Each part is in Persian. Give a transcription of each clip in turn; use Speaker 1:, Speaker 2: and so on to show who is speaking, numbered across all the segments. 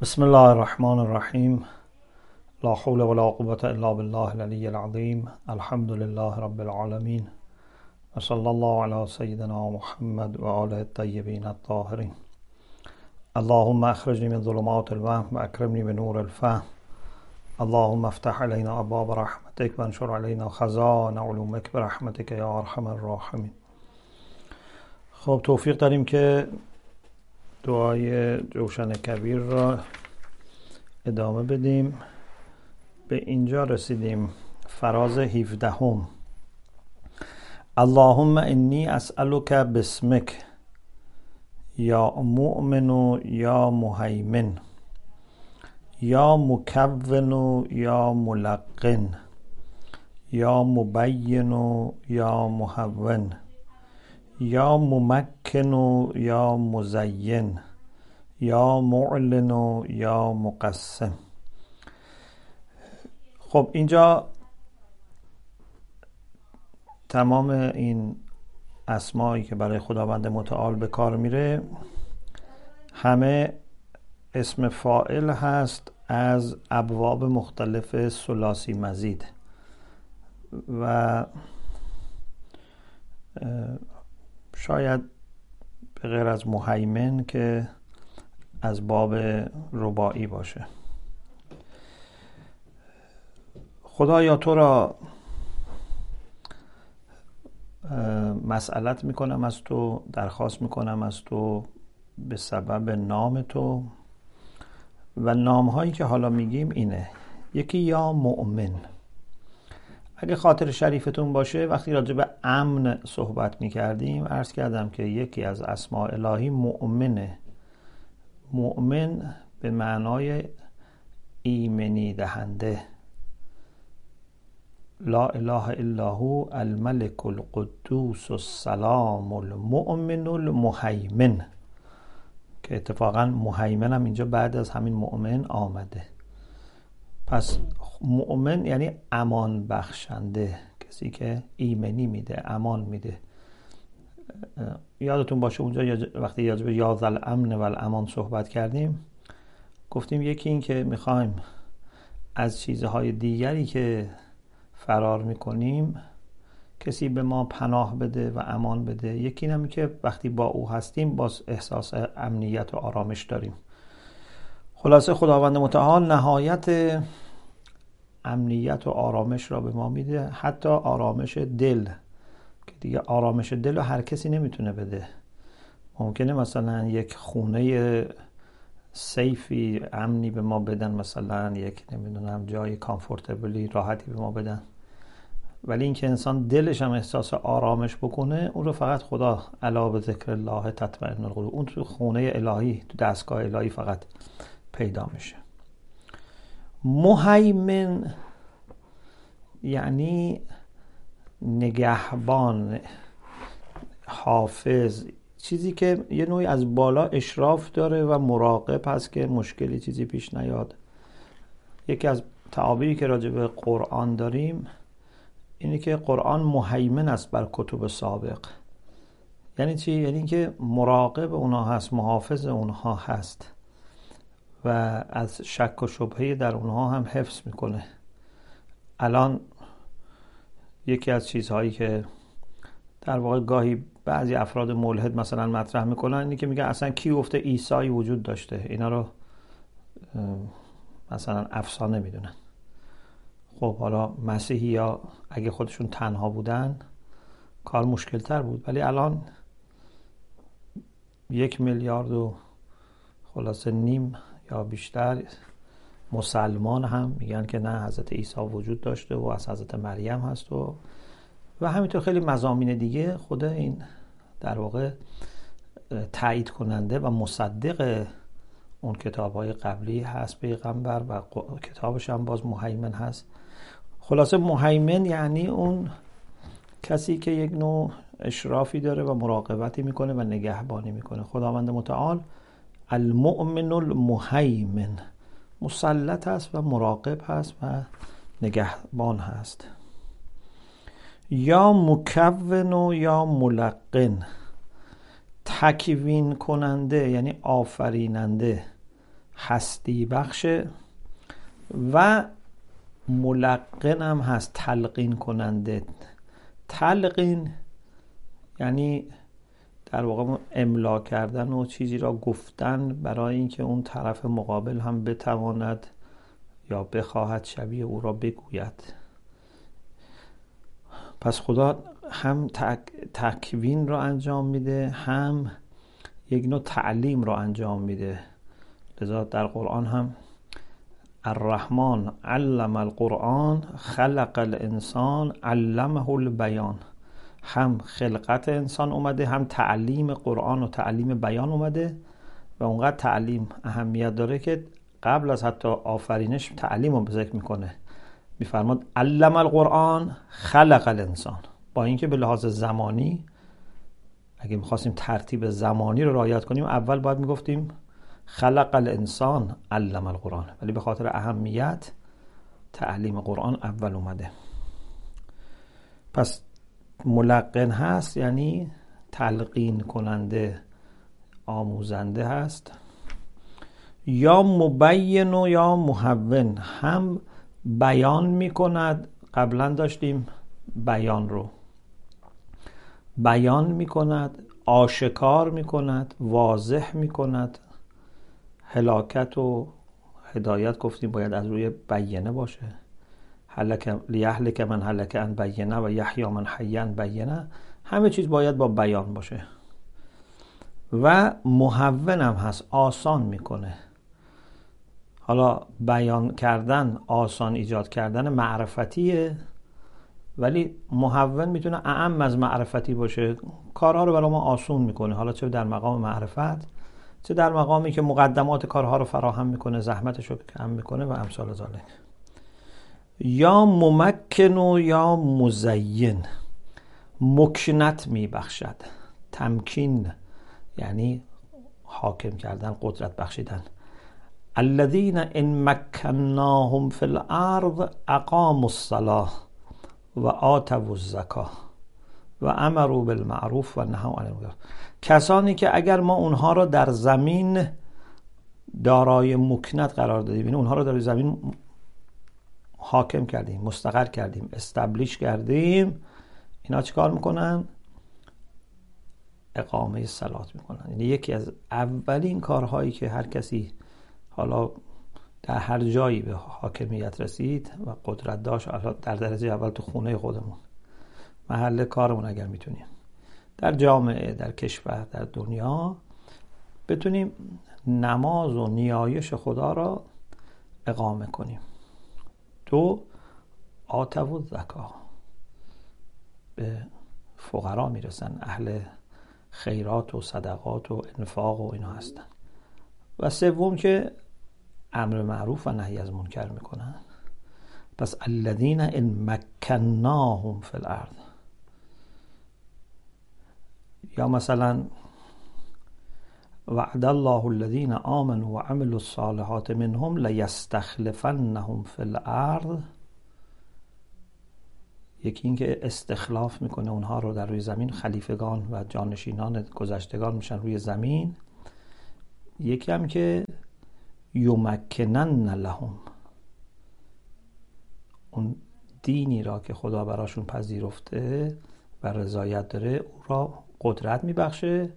Speaker 1: بسم الله الرحمن الرحیم لا حول ولا قوة الا بالله العلی العظیم الحمد لله رب العالمین و الله علی سیدنا محمد و آله الطیبین الطاهرین اللهم اخرجنی من ظلمات الوهم و اکرمنی بنور الفهم اللهم افتح علينا ابواب رحمتك وانشر علينا خزان علومك برحمتك یا ارحم الراحمین خب توفیق داریم که دعای جوشن کبیر را ادامه بدیم. به اینجا رسیدیم. فراز 17 هم. اللهم انی اسألک بسمک یا مؤمن یا مهیمن. یا مکون یا ملقن. یا مبین یا محون. یا ممکن و یا مزین یا معلن و یا مقسم. خب اینجا تمام این اسمایی که برای خداوند متعال به کار میره همه اسم فائل هست از ابواب مختلف سلاسی مزید. و شاید به غیر از مهیمن که از باب ربایی باشه. خدایا تو را مسئلت می‌کنم از تو درخواست می‌کنم از تو به سبب نام تو. و نام هایی که حالا میگیم اینه. یکی یا مؤمن. اگه خاطر شریفتون باشه وقتی راجع به امن صحبت می کردیم عرض کردم که یکی از اسماء الهی مؤمنه. مؤمن به معنای ایمنی دهنده. لا اله الا هو الملك القدوس السلام المؤمن المهیمن. که اتفاقا مهیمن هم اینجا بعد از همین مؤمن آمده. پس مؤمن یعنی امان بخشنده کسی که ایمنی میده امان میده. یادتون باشه اونجا وقتی یاد یاد الامن و الامان صحبت کردیم گفتیم یکی این که می‌خوایم از چیزهای دیگری که فرار می‌کنیم کسی به ما پناه بده و امان بده. یکی نمی که وقتی با او هستیم باز احساس امنیت و آرامش داریم. خلاصه خداوند متعال نهایت امنیت و آرامش را به ما میده. حتی آرامش دل که دیگه آرامش دل رو هر کسی نمی‌تونه بده. ممکنه مثلا یک خونه سیفی امنی به ما بدن مثلا یک نمی‌دونم جای کامفورتبلی راحتی به ما بدن. ولی اینکه انسان دلش هم احساس آرامش بکنه اون رو فقط خدا علا به ذکر الله تطمئن القلوب. اون تو خونه الهی تو دستگاه الهی فقط. پیدا میشه. مهیمن یعنی نگهبان حافظ چیزی که یه نوعی از بالا اشراف داره و مراقب هست که مشکلی چیزی پیش نیاد. یکی از تعابیری که راجع به قرآن داریم اینه که قرآن مهیمن است بر کتب سابق. یعنی چی؟ یعنی که مراقب اونها هست محافظ اونها هست. و از شک و شبهه در اونها هم حفظ می‌کنه. الان یکی از چیزهایی که در واقع گاهی بعضی افراد ملحد مثلا مطرح می‌کنن اینه که میگه اصلا کی گفته ایسایی وجود داشته؟ اینا رو مثلا افسانه می‌دونن. خب حالا مسیحی یا اگه خودشون تنها بودن کار مشکل تر بود. ولی الان یک میلیارد و خلاصه نیم یا بیشتر مسلمان هم میگن که نه حضرت عیسی وجود داشته و از حضرت مریم هست و و همینطور خیلی مزامین دیگه خود این در واقع تایید کننده و مصدق اون کتاب های قبلی هست پیغمبر و کتابش هم باز مهیمن هست. خلاصه مهیمن یعنی اون کسی که یک نوع اشرافی داره و مراقبتی می‌کنه و نگهبانی می‌کنه. خداوند متعال المؤمن المهیمن. مسلط هست و مراقب هست و نگهبان هست. یا مکون و یا ملقن. تکوین کننده یعنی آفریننده هستی بخشه و ملقن هم هست تلقین کننده. تلقین یعنی در واقع املا کردن و چیزی را گفتن برای اینکه اون طرف مقابل هم بتواند یا بخواهد شبیه او را بگوید. پس خدا هم تک، تکوین را انجام میده هم یک نوع تعلیم را انجام میده. لذا در قرآن هم الرحمن علم القرآن خلق الانسان علمه البیان. هم خلقت انسان اومده هم تعلیم قرآن و تعلیم بیان اومده و اونقدر تعلیم اهمیت داره که قبل از حتی آفرینش تعلیم رو ذکر می‌کنه. میفرماد علم القرآن خلق الانسان. با اینکه به لحاظ زمانی اگه می‌خواستیم ترتیب زمانی رو رعایت کنیم اول باید می‌گفتیم خلق الانسان علم القرآن. ولی به خاطر اهمیت تعلیم قرآن اول اومده. پس ملقن هست یعنی تلقین کننده آموزنده هست. یا مبین و یا محون هم بیان می کند قبلا داشتیم بیان رو. بیان می کند آشکار می کند واضح می کند هلاکت و هدایت گفتیم باید از روی بیانه باشه. لیهلک من هلک ان بینه و یحیا من حیان بینه همه چیز باید با بیان باشه. و محونم هست آسان می‌کنه. حالا بیان کردن آسان ایجاد کردن معرفتیه ولی محون می‌تونه اعم از معرفتی باشه. کارها رو برای ما آسون می‌کنه. حالا چه در مقام معرفت چه در مقامی که مقدمات کارها رو فراهم می‌کنه زحمتش رو کم می‌کنه و امثال ذالک یا ممکن و یا مزین. مکنت میبخشد. تمکین یعنی حاکم کردن قدرت بخشیدن. الذين ان مکناهم فی الارض اقاموا الصلاه و آتوا الزکاه و امروا بالمعروف و نهوا عن المنکر. کسانی که اگر ما اونها را در زمین دارای مکنت قرار دادیم یعنی اونها را در زمین حاکم کردیم مستقر کردیم استبلیش کردیم. اینا چیکار می‌کنن؟ اقامه سلات می‌کنن. یعنی یکی از اولین کارهایی که هر کسی حالا در هر جایی به حاکمیت رسید و قدرت داشت در درجه اول تو خونه خودمون محل کارمون اگر می‌تونیم. در جامعه در کشور در دنیا بتونیم نماز و نیایش خدا را اقامه کنیم. دو آتو و زکا. به فقرا می‌رسن. اهل خیرات و صدقات و انفاق و اینا هستن. و سوم که امر معروف و نهی از منکر می‌کنن. پس الذین ان مکناهم فی الارض. یا مثلا وعد الله الذين آمنوا وعملوا الصالحات منهم لیستخلفنهم فی الارض. یکی اینکه استخلاف می‌کنه اونها رو در روی زمین خلیفگان و جانشینان گذشتگان میشن روی زمین. یکی هم که یمکنن لهم. اون دینی را که خدا براشون پذیرفته و رضایت داره او را قدرت میبخشه.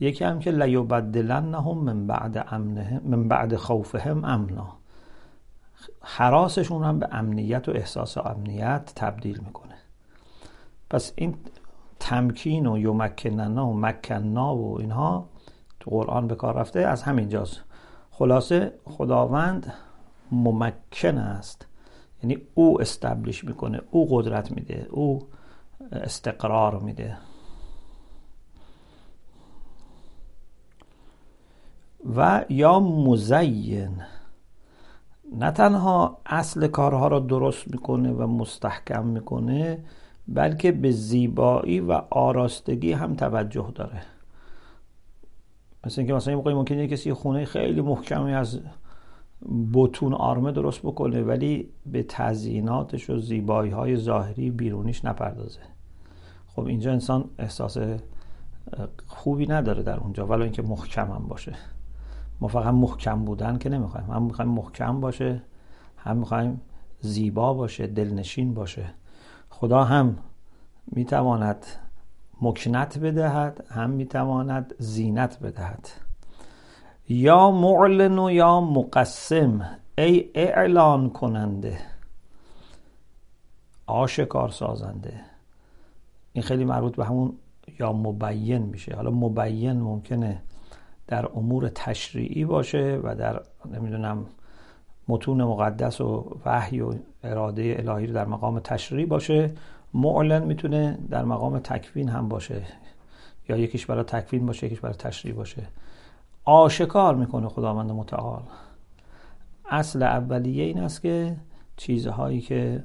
Speaker 1: یکی هم که لیبدلنهم من بعد امنهم من بعد خوفهم امنا. حراسشون هم به امنیت و احساس امنیت تبدیل می‌کنه. پس این تمکین و یمکننا و مکننا و اینها تو قرآن به کار رفته از همین جاست خلاصه خداوند ممکن است. یعنی او استبلیش می‌کنه او قدرت میده او استقرار میده. و یا مزین. نه تنها اصل کارها را درست می‌کنه و مستحکم می‌کنه بلکه به زیبایی و آراستگی هم توجه داره. مثل اینکه مثلا موقعی ممکنه کسی خونه خیلی محکمی از بتون آرمه درست بکنه ولی به تزییناتش و زیبایی های ظاهری بیرونیش نپردازه. خب اینجا انسان احساس خوبی نداره در اونجا ولی اینکه محکم هم باشه. فقط محکم بودن که نمی‌خوایم. هم می‌خوایم محکم باشه هم می‌خوایم زیبا باشه دلنشین باشه. خدا هم می‌تواند مکنت بدهد هم می‌تواند زینت بدهد. یا معلن و یا مقسم ای اعلان کننده آشکار سازنده. این خیلی مربوط به همون یا مبین میشه. حالا مبین ممکنه در امور تشریعی باشه و در نمی‌دونم متون مقدس و وحی و اراده الهی رو در مقام تشریعی باشه معلن می‌تونه در مقام تکوین هم باشه. یا یکیش برای تکوین باشه یکیش برای تشریع باشه. آشکار می‌کنه خداوند متعال. اصل اولیه این است که چیزهایی که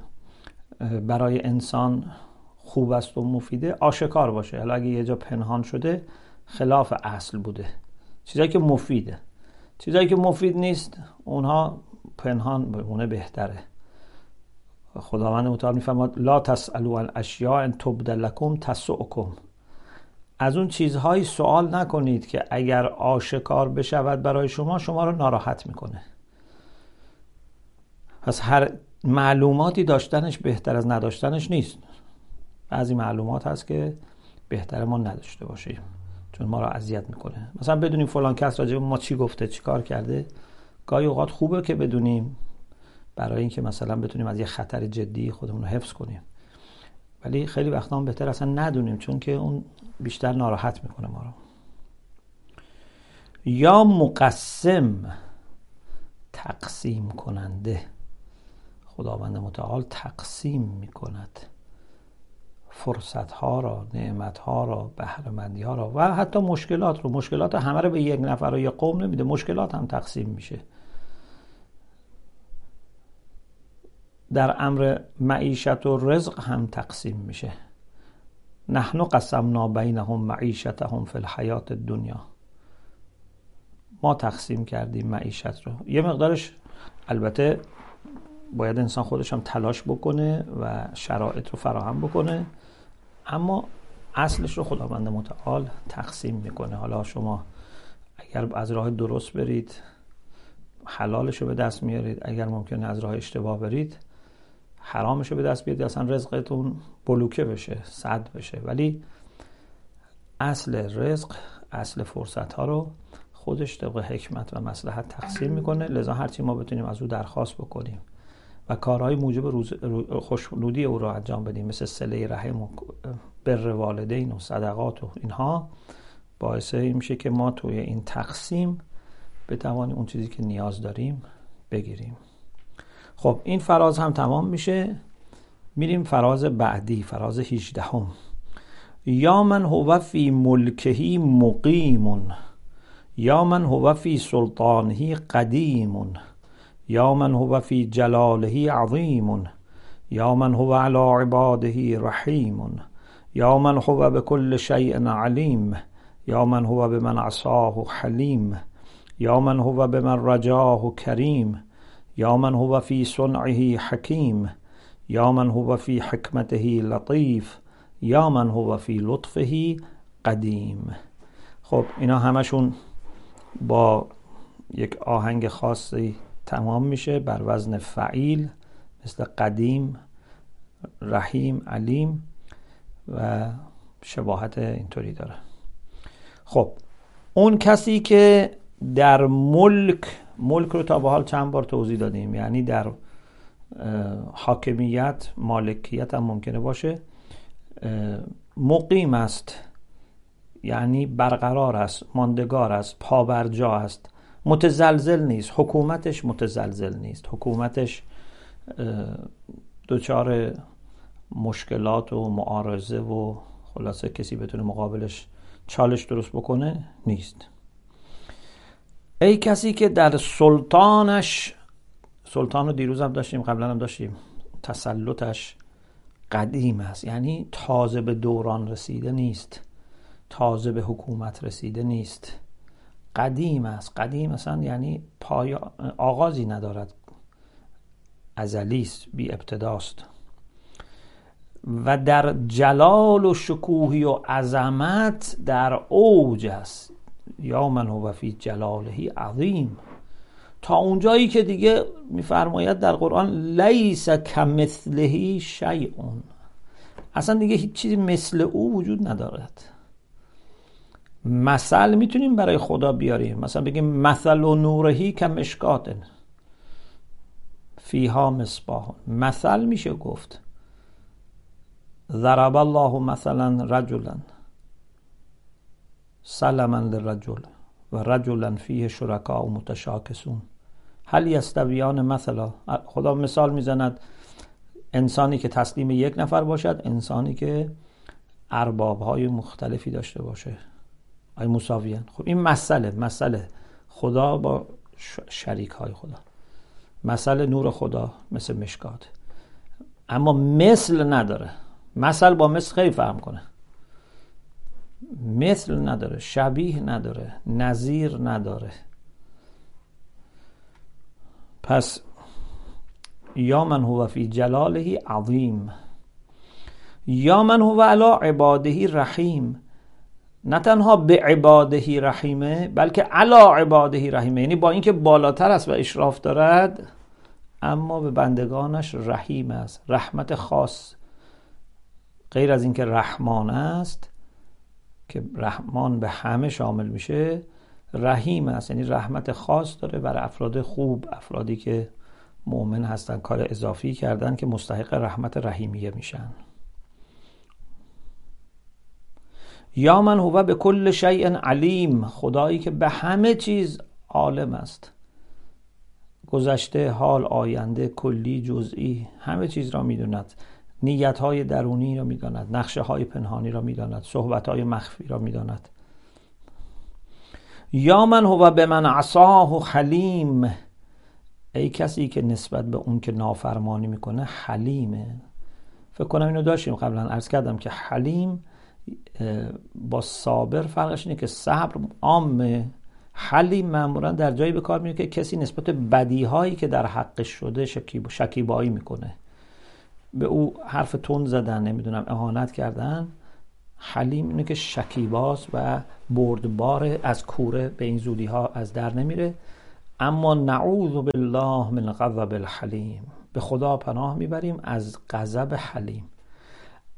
Speaker 1: برای انسان خوب است و مفیده آشکار باشه. حالا اگه یه جا پنهان شده خلاف اصل بوده. چیزهایی که مفیده. چیزهایی که مفید نیست اونها پنهان بمونه بهتره. خداوند متعال میفرماد لا تسالوا عن اشیاء ان تبد لكم تسؤکم. از اون چیزهایی سوال نکنید که اگر آشکار بشود برای شما شما رو ناراحت می‌کنه. پس هر معلوماتی داشتنش بهتر از نداشتنش نیست. بعضی معلومات هست که بهتر ما نداشته باشیم. چون ما رو اذیت می‌کنه. مثلا بدونیم فلان کس راجع ما چی گفته چی کار کرده. گاهی اوقات خوبه که بدونیم برای اینکه مثلا بتونیم از یه خطر جدی خودمون رو حفظ کنیم. ولی خیلی وقتا هم بهتر اصلا ندونیم چون که اون بیشتر ناراحت می‌کنه ما رو. یا مقسم تقسیم کننده. خداوند متعال تقسیم می‌کند. فرصت ها را نعمت ها را بهرمندی ها را و حتی مشکلات رو. مشکلات همه رو به یک نفر یک قوم نمیده مشکلات هم تقسیم میشه. در امر معیشت و رزق هم تقسیم میشه. نحن قسمنا بینهم معیشتهم فی الحیات دنیا ما تقسیم کردیم معیشت رو. یه مقدارش البته باید انسان خودش هم تلاش بکنه و شرایط رو فراهم بکنه. اما اصلش رو خداوند متعال تقسیم می‌کنه. حالا شما اگر از راه درست برید حلالش رو به دست میارید. اگر ممکنه از راه اشتباه برید حرامش رو به دست بیارید. اصلا رزقتون بلوکه بشه صد بشه. ولی اصل رزق اصل فرصت ها رو خودش طبق حکمت و مسلحت تقسیم می‌کنه. لذا هرچی ما بتونیم از او درخواست بکنیم. و کارهای موجب روز خوشنودی او را انجام بدیم مثل سله رحم و بر والدین و صدقات و اینها باعث این میشه که ما توی این تقسیم بتوانیم اون چیزی که نیاز داریم بگیریم. خب این فراز هم تمام میشه. میریم فراز بعدی فراز 18 هم. یا من هو فی ملکهی مقیم یا من هو فی سلطانهی قدیم یا من هو فی جلاله عظیم یا من هو علی عباده رحیم یا من هو بكل شیء علیم یا من هو بمن عصاه حلیم یا من هو بمن رجاه کریم یا من هو فی صنعه حکیم یا من هو فی حکمته لطیف یا من هو فی لطفه قدیم. خب اینا همشون با یک آهنگ خاصی تمام میشه بر وزن فعیل مثل قدیم رحیم علیم و شباهت اینطوری داره. خب اون کسی که در ملک ملک رو تا به حال چند بار توضیح دادیم یعنی در حاکمیت مالکیت هم ممکنه باشه مقیم است یعنی برقرار است ماندگار است پابرجا است. متزلزل نیست. حکومتش متزلزل نیست. حکومتش دچار مشکلات و معارضه و خلاصه کسی بتونه مقابلش چالش درست بکنه نیست. ای کسی که در سلطانش سلطان رو دیروز هم داشتیم قبلا هم داشتیم تسلطش قدیم است. یعنی تازه به دوران رسیده نیست. تازه به حکومت رسیده نیست. قدیم است. قدیم مثلا یعنی پای آغازی ندارد. ازلی است بی ابتداست و در جلال و شکوهی و عظمت در اوج است. یا من هو فی جلاله عظیم. تا اونجایی که دیگه میفرماید در قرآن لیس کمثله شیئون اصلا دیگه هیچ چیزی مثل او وجود ندارد. مثل می‌تونیم برای خدا بیاریم. مثلا بگیم مثل و نورهی که مشکاتن فیها مصباح مثل میشه گفت. ضرب الله مثلا رجلا. سلما للرجل. و رجلا فیه شرکا و متشاکسون. هل یستویان مثلا؟ خدا مثال می‌زند انسانی که تسلیم یک نفر باشد انسانی که ارباب های مختلفی داشته باشه. آی مساویان خب این مسئله مسئله خدا با شریک های خدا. مسئله نور خدا مثل مشکات. اما مثل نداره. مثل با مثل خیلی فهم کنه. مثل نداره شبیه نداره نظیر نداره. پس یا من هو فی جلاله عظیم یا من هو علا عباده رحیم. نه تنها به عباده رحیمه بلکه علا عباده رحیمه. یعنی با اینکه بالاتر است و اشراف دارد اما به بندگانش رحیم است رحمت خاص. غیر از اینکه رحمان است که رحمان به همه شامل میشه رحیم است. یعنی رحمت خاص داره برای افراد خوب افرادی که مؤمن هستن کار اضافی کردن که مستحق رحمت رحیمیه میشن. یا من هو به کل شیء علیم خدایی که به همه چیز عالم است. گذشته حال آینده کلی جزئی همه چیز را می‌دوند نیت های درونی را می‌داند نقشه های پنهانی را می‌داند صحبت های مخفی را می‌داند. یا من هو به من عصاه و حلیم. ای کسی که نسبت به اون که نافرمانی می‌کنه حلیمه. فکر کنم اینو داشتیم قبلا عرض کردم که حلیم با صابر فرقش اینه که صبر عامه حلیم معمولا در جایی به کار میاد که کسی نسبت بدیهایی که در حقش شده شکیب شکیبایی می‌کنه. به او حرف تند زدن نمی‌دونم اهانت کردن. حلیم اینه که شکیباست و بردبار از کوره به این زودی ها از در نمیره. اما نعوذ بالله من غضب الحلیم. به خدا پناه می‌بریم از غضب حلیم.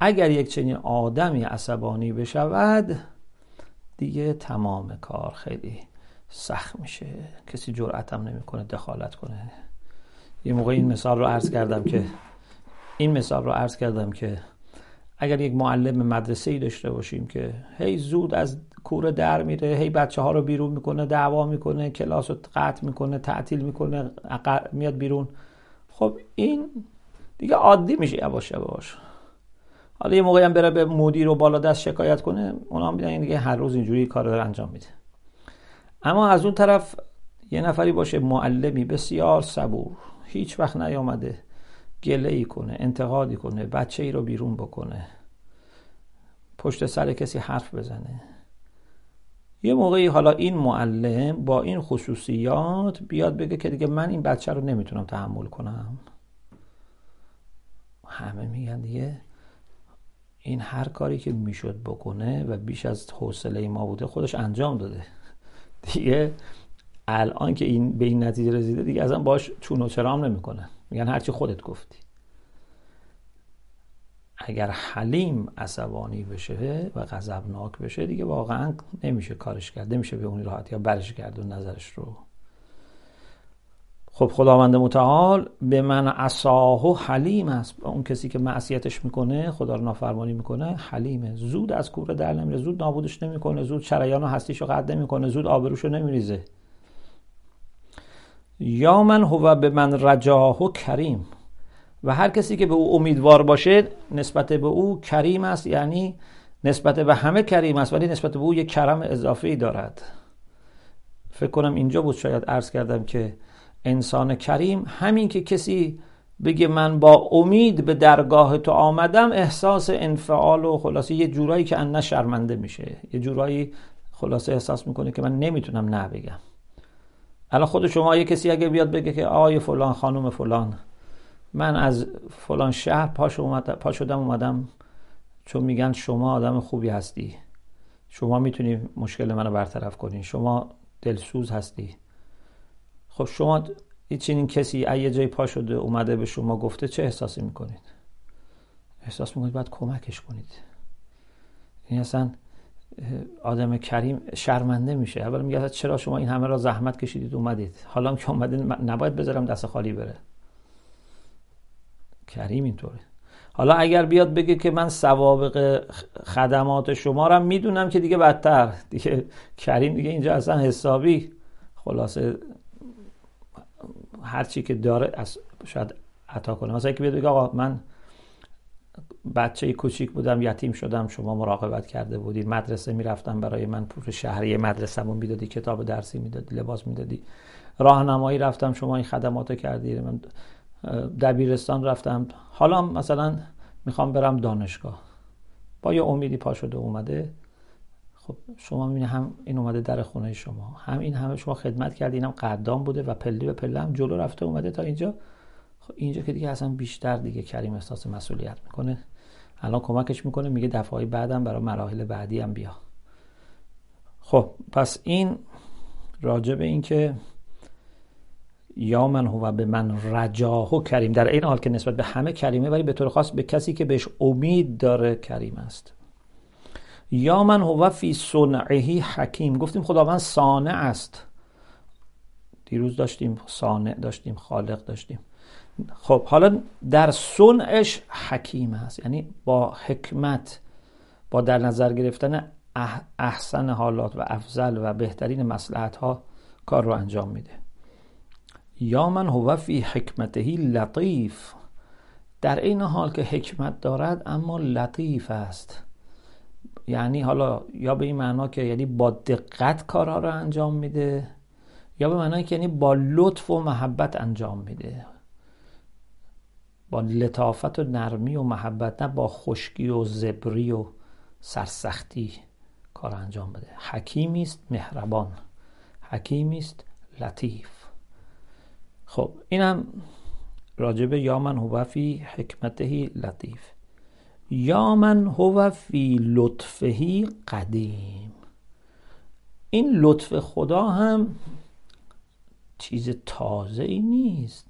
Speaker 1: اگر یک چنین آدمی عصبانی بشود دیگه تمام کار خیلی سخت میشه. کسی جرأتم نمی‌کنه دخالت کنه. یه موقع این مثال رو عرض کردم که این مثال رو عرض کردم که اگر یک معلم مدرسه ای داشته باشیم که هی زود از کوره در میره هی بچه ها رو بیرون می‌کنه دعوا می‌کنه کلاس رو قطع می‌کنه تعطیل می‌کنه میاد بیرون. خب این دیگه عادی میشه. یواش یواش. حالا یه موقعی هم بره به مدیر و بالا دست شکایت کنه اونا میدن دیگه هر روز اینجوری کار رو انجام میده. اما از اون طرف یه نفری باشه معلمی بسیار صبور هیچ وقت نیامده گله ای کنه انتقادی کنه بچه ای رو بیرون بکنه پشت سر کسی حرف بزنه. یه موقعی حالا این معلم با این خصوصیات بیاد بگه که دیگه من این بچه رو نمی‌تونم تحمل کنم. همه میگن دیگه این هر کاری که می‌شد بکنه و بیش از حوصله ما بوده خودش انجام داده. دیگه الان که این به این نتیجه رسیده دیگه ازم باش چون و چرام نمی‌کنه. میگن هرچی خودت گفتی. اگر حلیم عصبانی بشه و غضبناک بشه دیگه واقعا نمیشه کارش کرد. نمیشه به اون راحت یا برش کرد و نظرش رو خب خداوند متعال به من عصاه حلیم است. اون کسی که معصیتش می‌کنه خدا رو نافرمانی می‌کنه حلیمه. زود از کوره در نمیره زود نابودش نمی‌کنه زود شریان و هستیش رو قد نمی‌کنه زود آبروشو نمیریزه. یا من هو به من رجاه و کریم. و هر کسی که به او امیدوار باشه نسبت به او کریم است یعنی نسبت به همه کریم است ولی نسبت به او یک کرم اضافه دارد. فکر کنم اینجا بود شاید عرض کردم که انسان کریم همین که کسی بگه من با امید به درگاه تو آمدم احساس انفعال و خلاصه یه جورایی که ان شرمنده میشه. یه جورایی خلاصه احساس می‌کنه که من نمی‌تونم نه بگم. الان خود شما یه کسی اگه بیاد بگه که آقای فلان خانم فلان من از فلان شهر پاش, اومد، پا شدم اومدم. چون میگن شما آدم خوبی هستی. شما می‌تونی مشکل منو برطرف کنی. شما دلسوز هستی. خب شما چنین کسی یه جای پا شده اومده به شما گفته چه احساسی می‌کنید؟ احساس می‌کنید باید کمکش کنید. این اصلا آدم کریم شرمنده میشه. اول میگه چرا شما این همه را زحمت کشیدید اومدید؟ حالا که اومدید نباید بذارم دست خالی بره. کریم اینطوره. حالا اگر بیاد بگه که من سوابق خدمات شما را می‌دونم که دیگه بدتر. دیگه کریم دیگه اینجا اصلا حسابی خلاصه هر چی که داره از شاید عطا کنه. مثلا که بگه آقا من بچه کوچیک بودم یتیم شدم شما مراقبت کرده بودی مدرسه می‌رفتم برای من پول شهری مدرسه‌مون می‌دادی کتاب درسی می‌دادی لباس می‌دادی. راهنمایی رفتم شما این خدمات کردی. من دبیرستان رفتم. حالا مثلا می‌خوام برم دانشگاه. با یه امیدی پا شده اومده خب شما می‌بینی هم این اومده در خونه شما هم این همه شما خدمت کردی اینم قدام بوده و پله به پله هم جلو رفته اومده تا اینجا. خب اینجا که دیگه اصلا بیشتر دیگه کریم احساس مسئولیت می‌کنه. الان کمکش می‌کنه میگه دفعه بعدم برای مراحل بعدی هم بیا. خب پس این راجع به این که یا من هو به من رجاهو کریم. در این حال که نسبت به همه کریمه ولی به طور خاص به کسی که بهش امید داره کریم است. یا من هو فی صنعهی حکیم. گفتیم خداوند صانع است. دیروز داشتیم صانع داشتیم خالق داشتیم. خب حالا در صنعش حکیم هست یعنی با حکمت با در نظر گرفتن احسن حالات و افضل و بهترین مسلحت ها کار رو انجام میده. یا من هو فی حکمتهی لطیف. در این حال که حکمت دارد اما لطیف است. یعنی حالا یا به این معنا که یعنی با دقت کارها رو انجام میده یا به معنای که یعنی با لطف و محبت انجام میده. با لطافت و نرمی و محبت نه با خشکی و زبری و سرسختی کار انجام بده. حکیمی است مهربان حکیمی است لطیف. خب اینم راجب یا من هو فی حکمتهی لطیف. یا من هو فی لطفهی قدیم. این لطف خدا هم چیز تازه ای نیست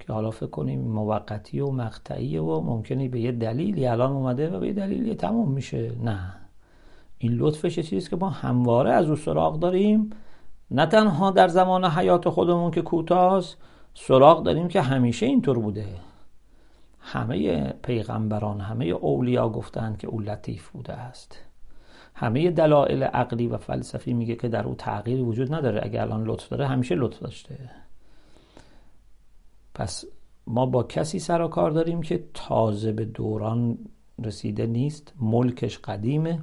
Speaker 1: که حالا فکر کنیم موقتی و مقطعی و ممکنه به یه دلیلی الان اومده و به یه دلیلی تموم میشه. نه. این لطفش چیزی که ما همواره از او سراغ داریم. نه تنها در زمان حیات خودمون که کوتاست سراغ داریم که همیشه اینطور بوده. همه پیغمبران همه اولیا گفتند که او لطیف بوده است. همه دلایل عقلی و فلسفی میگه که در او تغییری وجود نداره. اگر الان لطف داره همیشه لطف داشته. پس ما با کسی سر و کار داریم که تازه به دوران رسیده نیست ملکش قدیمه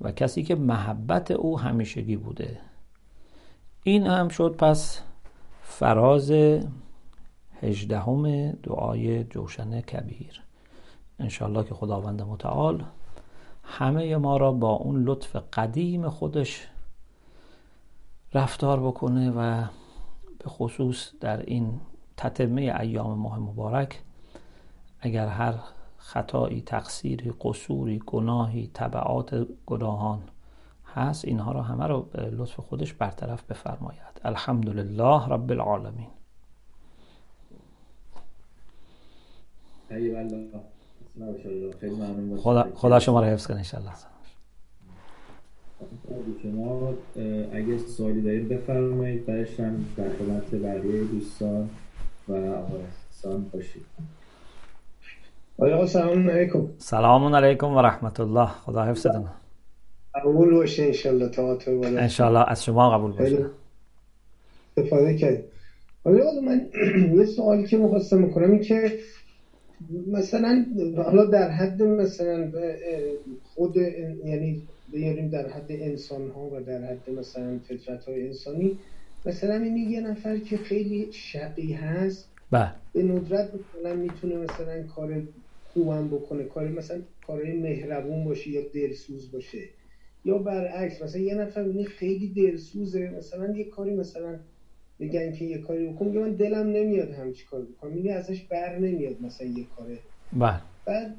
Speaker 1: و کسی که محبت او همیشگی بوده. این هم شد پس فراز هجدهم دعای جوشن کبیر. انشالله که خداوند متعال همه ما را با اون لطف قدیم خودش رفتار بکنه و به خصوص در این تتمه ایام ماه مبارک اگر هر خطایی تقصیری قصوری گناهی طبعات گناهان هست اینها رو همه به لطف خودش برطرف بفرماید. الحمدلله رب العالمین. خدا, خدا شما رو حفظ کنه انشالله
Speaker 2: شما اگه سوالی دارید بفرمایید. برش هم در خدمت بقیه دوستان و آقایان باشید. آقا سلام علیکم.
Speaker 1: سلام علیکم و رحمت الله خدا حفظتون.
Speaker 2: قبول باشه انشالله تا
Speaker 1: انشالله از شما قبول باشه.
Speaker 2: استفاده کرد حالا من یه سوالی که مخواستم می‌کنم این که مثلا حالا در حد مثلا خود یعنی بیاریم در حد انسان ها و در حد مثلا فطرت های انسانی مثلا این یه نفر که خیلی شقی هست
Speaker 1: بله.
Speaker 2: به ندرت مثلا می‌تونه مثلا کار خوبم بکنه کار مثلا کارهای مهربون باشه یا دلسوز باشه. یا برعکس مثلا یه نفر خیلی دلسوزه مثلا یه کاری مثلا بگن که یه کاری بکن. میگه من دلم نمیاد همچی کار بکنم. میگه ازش بر نمیاد مثلا یه کاره.
Speaker 1: بله.
Speaker 2: بعد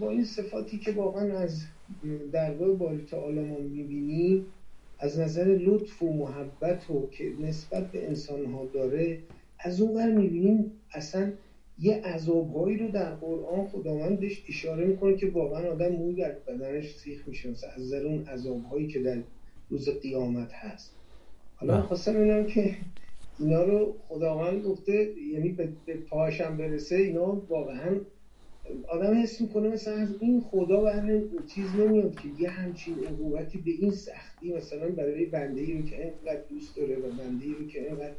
Speaker 2: با این صفاتی که واقعا از درگاه باری تعالی ما می‌بینیم از نظر لطف و محبت و که نسبت به انسان ها داره از اون ور می‌بینیم اصلا یه عذابهایی رو در قرآن خداوند بهش اشاره می‌کنه که واقعا آدم موی در بدنش سیخ میشه. از نظر اون عذابهایی که در روز قیامت هست. حالا خواستم اینم که اینا رو خداوند گفته یعنی به پاهاشم برسه اینا واقعا آدم حس می‌کنه مثلا از این خدا و چیز نمیاد که یه همچین عقوبتی به این سختی مثلا برای بنده ای رو که اینقدر دوست داره و بنده ای رو که اینقدر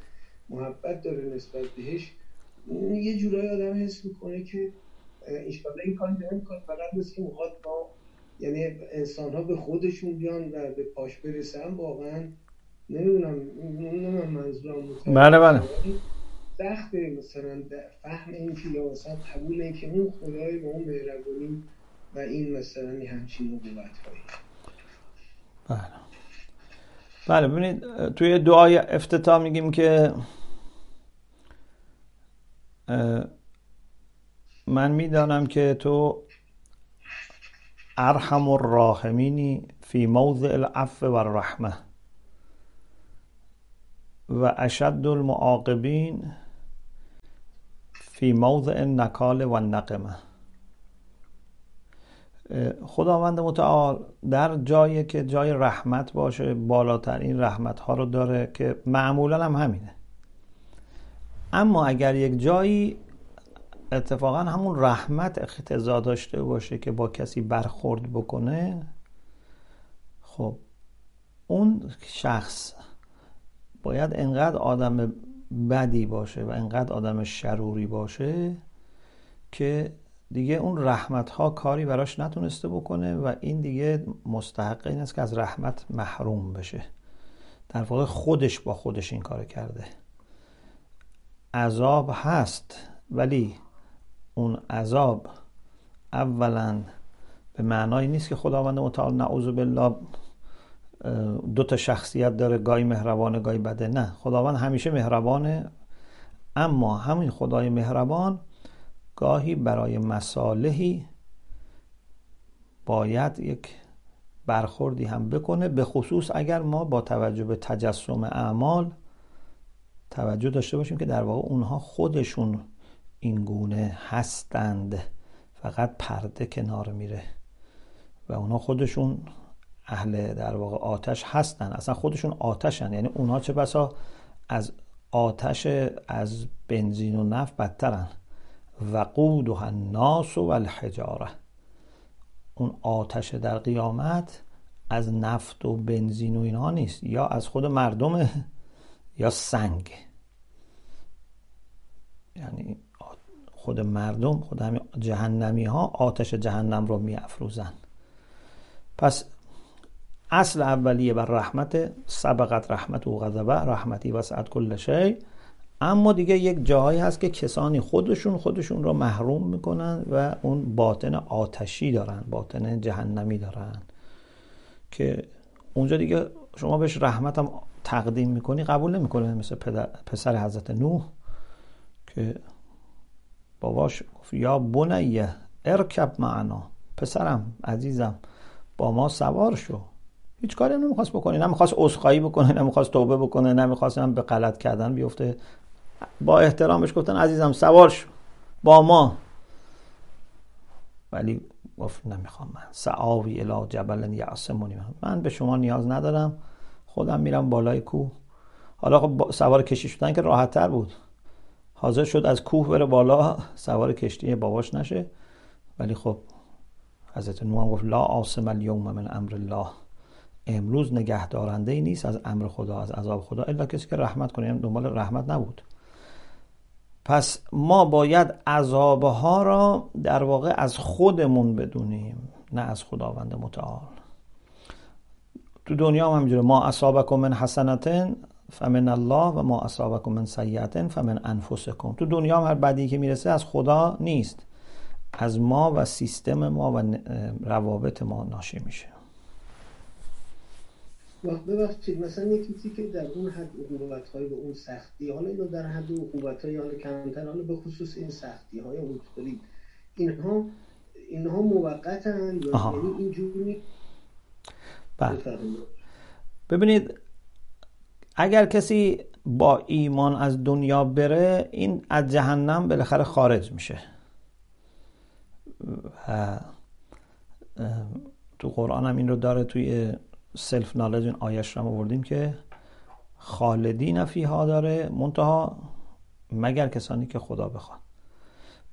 Speaker 2: محبت داره نسبت بهش یه جورایی آدم حس می‌کنه که انشالله این کار نمی‌کنه فقط مثل می‌خواد با یعنی انسان ها به خودشون بیان و به پاش برسن واقعا نمی‌دونم نمی‌دونم منظورم
Speaker 1: بله بله.
Speaker 2: سخته مثلا فهم این که یا مثلا قبول این که اون خدای با اون مهربانی و این مثلا همچین نبوت هایی
Speaker 1: بله. بله ببینید توی دعای افتتاح میگیم که من می‌دانم که تو ارحم الراحمینی فی موضع العفو و الرحمه و اشد المعاقبین فی موضع نکال و نقمه خداوند متعال در جایی که جای رحمت باشه بالاترین رحمت ها رو داره که معمولا هم همینه. اما اگر یک جایی اتفاقا همون رحمت اقتضا داشته باشه که با کسی برخورد بکنه خب اون شخص باید انقدر آدم بدی باشه و انقدر آدم شروری باشه که دیگه اون رحمت ها کاری براش نتونسته بکنه و این دیگه مستحق این است که از رحمت محروم بشه. در واقع خودش با خودش این کار کرده. عذاب هست ولی اون عذاب اولا به معنای نیست که خداوند متعال نعوذ بالله دو تا شخصیت داره گاهی مهربانه گاهی بده نه خداوند همیشه مهربانه. اما همین خدای مهربان گاهی برای مصالحی باید یک برخوردی هم بکنه به خصوص اگر ما با توجه به تجسم اعمال توجه داشته باشیم که در واقع اونها خودشون این گونه هستند. فقط پرده کنار میره و اونها خودشون اهل در واقع آتش هستن. اصلا خودشون آتشن. یعنی اونها چه بسا از آتش از بنزین و نفت بدترن. وقود و الناس و الحجاره اون آتش در قیامت از نفت و بنزین و اینها نیست. یا از خود مردم یا سنگ. یعنی خود مردم خود همین جهنمی ها آتش جهنم رو می افروزن پس اصل اولیه بر رحمت سبقت رحمت و غضبه رحمتی وسعت کل شی. اما دیگه یک جاهایی هست که کسانی خودشون خودشون رو محروم می‌کنن و اون باطن آتشی دارن باطن جهنمی دارن. که اونجا دیگه شما بهش رحمت هم تقدیم می‌کنی قبول نمی‌کنه مثل پسر حضرت نوح که باباش گفت یا بنیه ارکب معنا پسرم عزیزم با ما سوار شو. هیچ کاری نمی‌خواست بکنه. نمی‌خواست عذرخواهی بکنه نمی‌خواست توبه بکنه نمی‌خواست هم به غلط کردن بیفته. با احترامش گفتن عزیزم سوار شو. با ما. ولی گفت نمی‌خوام من. سعاوی الی جبل یعصمونی. من به شما نیاز ندارم. خودم میرم بالای کوه. حالا خب سوار کشی شدن که راحت تر بود. حاضر شد از کوه بره بالا. سوار کشتی باباش نشه. ولی خب حضرت نوح گفت لا عاصم اليوم من امر الله. امروز نگهدارنده ای نیست از امر خدا از عذاب خدا. الا کسی که رحمت کنه یعنی دنبال رحمت نبود. پس ما باید عذابها را در واقع از خودمون بدونیم نه از خداوند متعال. تو دنیا هم همینجوره. ما اصابکم من حسنتن فمن الله و ما اصابکم من سیئتن فمن انفسکم. تو دنیا هم هر بدی که می‌رسه از خدا نیست. از ما و سیستم ما و روابط ما ناشی میشه.
Speaker 2: ببخشید مثلا یه کسی که در اون حد عقوبت های به اون سختی حالا اینو در حد عقوبت های حالا کمتر حالا به خصوص این سختی های اینها اینها موقتن یعنی اینجوری
Speaker 1: بله. ببینید اگر کسی با ایمان از دنیا بره این از جهنم بالاخره خارج میشه. تو قرآن هم این رو داره توی سلف نالج این آیش رو آوردیم که خالدین فیها داره منتها مگر کسانی که خدا بخواد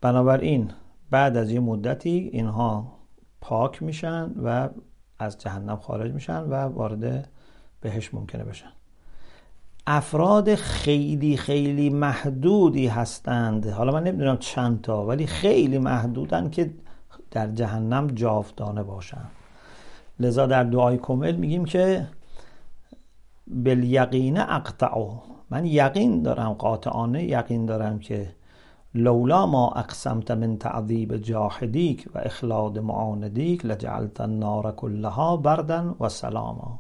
Speaker 1: بنابراین بعد از یه مدتی اینها پاک میشن و از جهنم خارج میشن و وارد بهش ممکنه بشن. افراد خیلی خیلی محدودی هستند. حالا من نمی‌دونم چند تا ولی خیلی محدودن که در جهنم جاودانه باشن. لذا در دعای کمل میگیم که بالیقین اقطعو. من یقین دارم قاطعانه یقین دارم که لولا ما اقسمت من تعذیب جاحدیک و اخلاد معاندیک لجعلت النار كلها بردا و سلاما.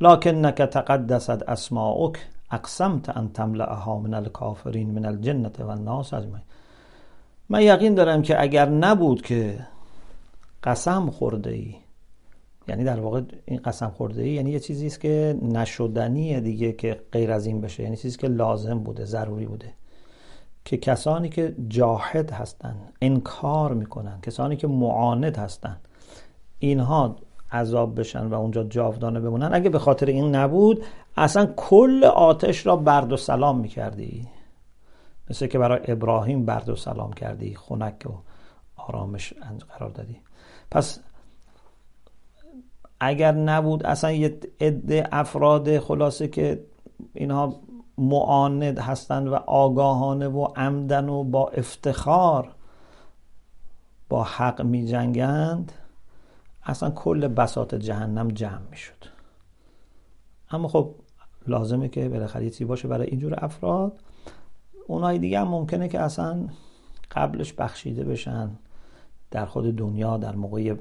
Speaker 1: لكنك تقدست اسماؤک اقسمت ان تملأها من الكافرین من الجنة و الناس اجمعین. من یقین دارم که اگر نبود که قسم خورده ای یعنی در واقع این قسم خورده ای یعنی یه چیزی است که نشدنیه دیگه که غیر از این بشه. یعنی چیزی که لازم بوده ضروری بوده. که کسانی که جاهد هستن انکار می‌کنن کسانی که معاند هستن اینها عذاب بشن و اونجا جاودانه بمونن. اگه به خاطر این نبود اصلا کل آتش را برد و سلام می‌کردی. مثل که برای ابراهیم برد و سلام کردی خنک و آرامش قرار دادی. پس اگر نبود اصلا یه عده افراد خلاصه که اینها معاند هستند و آگاهانه و عمدن و با افتخار با حق می جنگند اصلا کل بساط جهنم جمع می شد. اما خب لازمه که بالاخره یه باشه برای اینجور افراد. اونای دیگه هم ممکنه که اصلا قبلش بخشیده بشن در خود دنیا در موقع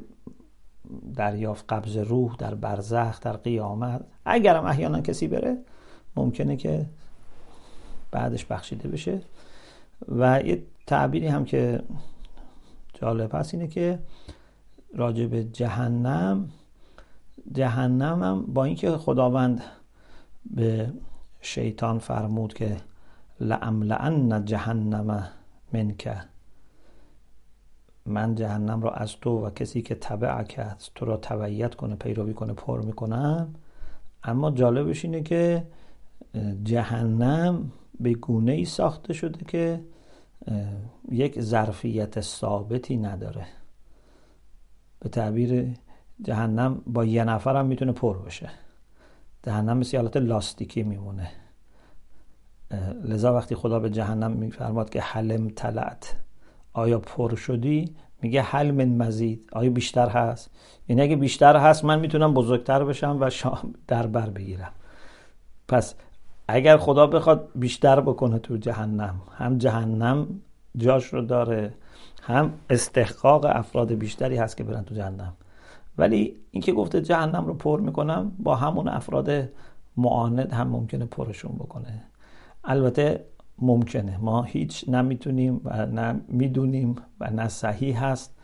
Speaker 1: دریافت قبض روح در برزخ در قیامت. اگرم احیانا کسی بره ممکنه که بعدش بخشیده بشه. و یه تعبیری هم که جالب هست اینه که راجع به جهنم جهنم هم با اینکه خداوند به شیطان فرمود که لعملعن جهنم منکه. من جهنم را از تو و کسی که تبع کرد تو را تبعیت کنه پیروی کنه پر می‌کنم. اما جالبش اینه که جهنم به گونه ای ساخته شده که یک ظرفیت ثابتی نداره. به تعبیر جهنم با یه نفر هم می‌تونه پر بشه. جهنم مثل حالت لاستیکی میمونه. لذا وقتی خدا به جهنم میفرماد که حلم تلت آیا پر شدی؟ میگه حل من مزید. آیا بیشتر هست؟ یعنی اگه بیشتر هست من می‌تونم بزرگتر بشم و شام در بر بگیرم. پس اگر خدا بخواد بیشتر بکنه تو جهنم هم جهنم جاش رو داره هم استحقاق افراد بیشتری هست که برن تو جهنم. ولی اینکه گفته جهنم رو پر می‌کنم با همون افراد معاند هم ممکنه پرشون بکنه. البته ممکنه. ما هیچ نمی‌تونیم و نه می‌دونیم و نه صحیح هست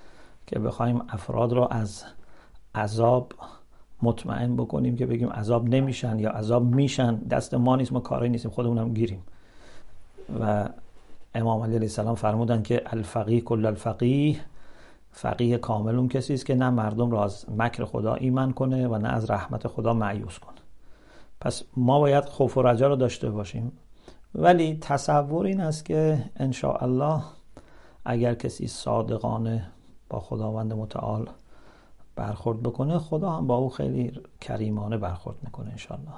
Speaker 1: که بخوایم افراد را از عذاب مطمئن بکنیم که بگیم عذاب نمیشن یا عذاب میشن. دست ما نیست ما کاری نیستیم خودمونم گیریم. و امام علی علیه السلام فرمودن که الفقیه کل الفقیه فقیه کامل اون کسی است که نه مردم را از مکر خدا ایمان کنه و نه از رحمت خدا معیوس کنه. پس ما باید خوف و رجا رو داشته باشیم. ولی تصور این است که الله اگر کسی صادقانه با خداوند متعال برخورد بکنه خدا هم با او خیلی کریمانه برخورد می‌کنه انشالله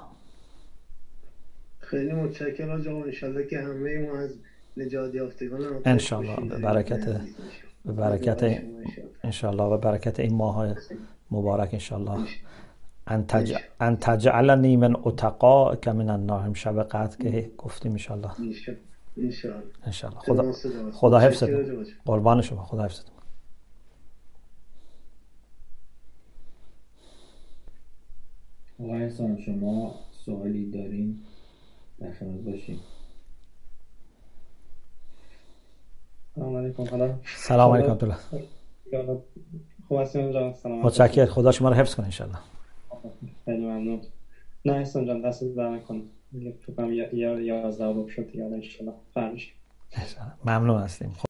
Speaker 2: خیلی متشکرم آقا انشالله که همه ما از نجات یافتگان
Speaker 1: انشالله به برکت به برکت انشالله و برکت این ماه مبارک انشالله ان ان تجعلنی من اتقا که من النار. شب قدر که گفتیم انشالله انشالله خدا خدا حفظت. قربان شما. خدا حفظت.
Speaker 3: آقای احسان شما سوالی دارین؟ در خدمت باشیم
Speaker 1: سلام علیکم. سلام علیکم.
Speaker 4: خوب هستیم جان سلام
Speaker 1: متشکر خدا شما رو حفظ کنه انشالله
Speaker 4: خیلی ممنون. نه احسان جان دست در نکن فکرم یا یازده رو شد انشالله فرمش
Speaker 1: ممنون هستیم.